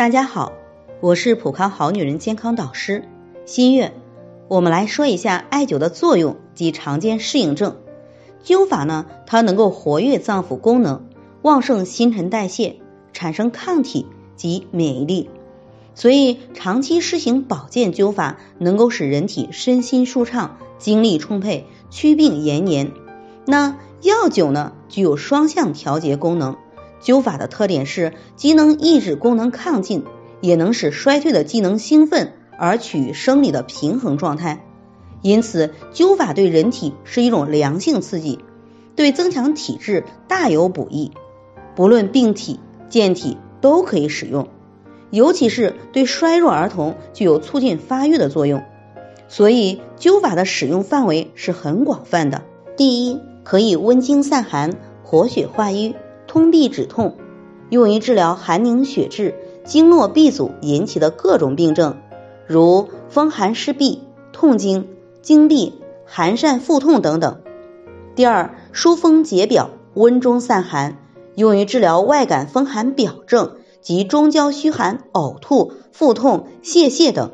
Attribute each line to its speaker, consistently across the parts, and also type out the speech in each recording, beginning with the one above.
Speaker 1: 大家好，我是普康好女人健康导师新月。我们来说一下艾灸的作用及常见适应症。灸法呢，它能够活跃脏腑功能，旺盛新陈代谢，产生抗体及免疫力。所以长期施行保健灸法，能够使人体身心舒畅，精力充沛，祛病延年。那药灸呢，具有双向调节功能。灸法的特点是，既能抑制功能亢进，也能使衰退的机能兴奋，而取生理的平衡状态。因此，灸法对人体是一种良性刺激，对增强体质大有补益。不论病体、健体都可以使用，尤其是对衰弱儿童具有促进发育的作用。所以，灸法的使用范围是很广泛的。第一，可以温经散寒、活血化瘀。通痹止痛，用于治疗寒凝血滞、经络闭阻引起的各种病症，如风寒湿痹、痛经、经闭、寒疝腹痛等等。第二，疏风解表、温中散寒，用于治疗外感风寒表症及中焦虚寒、呕吐、腹痛、泄泻等。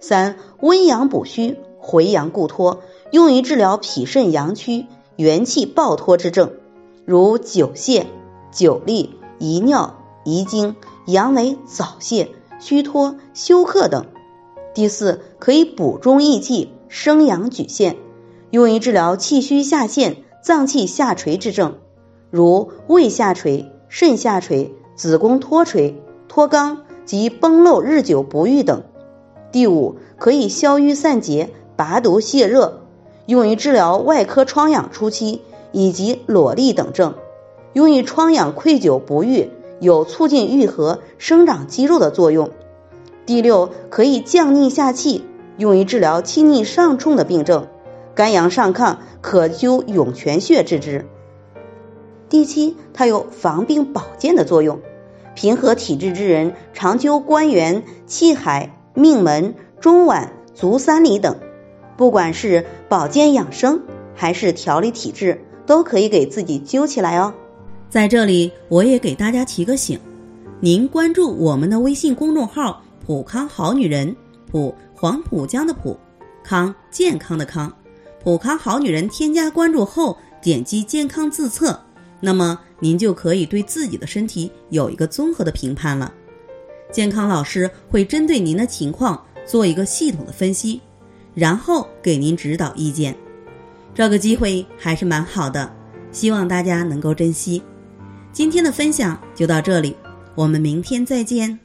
Speaker 1: 三，温阳补虚、回阳固脱，用于治疗脾肾阳虚、元气暴脱之症，如久泻。久痢、遗尿、遗精、阳痿、早泄、虚脱、休克等。第四，可以补中益气、生阳举陷，用于治疗气虚下陷、脏气下垂之症，如胃下垂、肾下垂、子宫脱垂、脱肛及崩漏日久不愈等。第五，可以消瘀散结、拔毒泻热，用于治疗外科疮疡初期以及裸痢等症。用于疮疡溃久不愈，有促进愈合、生长肌肉的作用。第六，可以降逆下气，用于治疗气逆上冲的病症，肝阳上亢可灸涌泉穴治之。第七，它有防病保健的作用，平和体质之人常灸关元、气海、命门、中脘、足三里等，不管是保健养生还是调理体质，都可以给自己灸起来哦。
Speaker 2: 在这里，我也给大家提个醒：您关注我们的微信公众号“普康好女人”，普黄浦江的浦，康健康的康，普康好女人。添加关注后，点击健康自测，那么您就可以对自己的身体有一个综合的评判了。健康老师会针对您的情况做一个系统的分析，然后给您指导意见。这个机会还是蛮好的，希望大家能够珍惜。今天的分享就到这里，我们明天再见。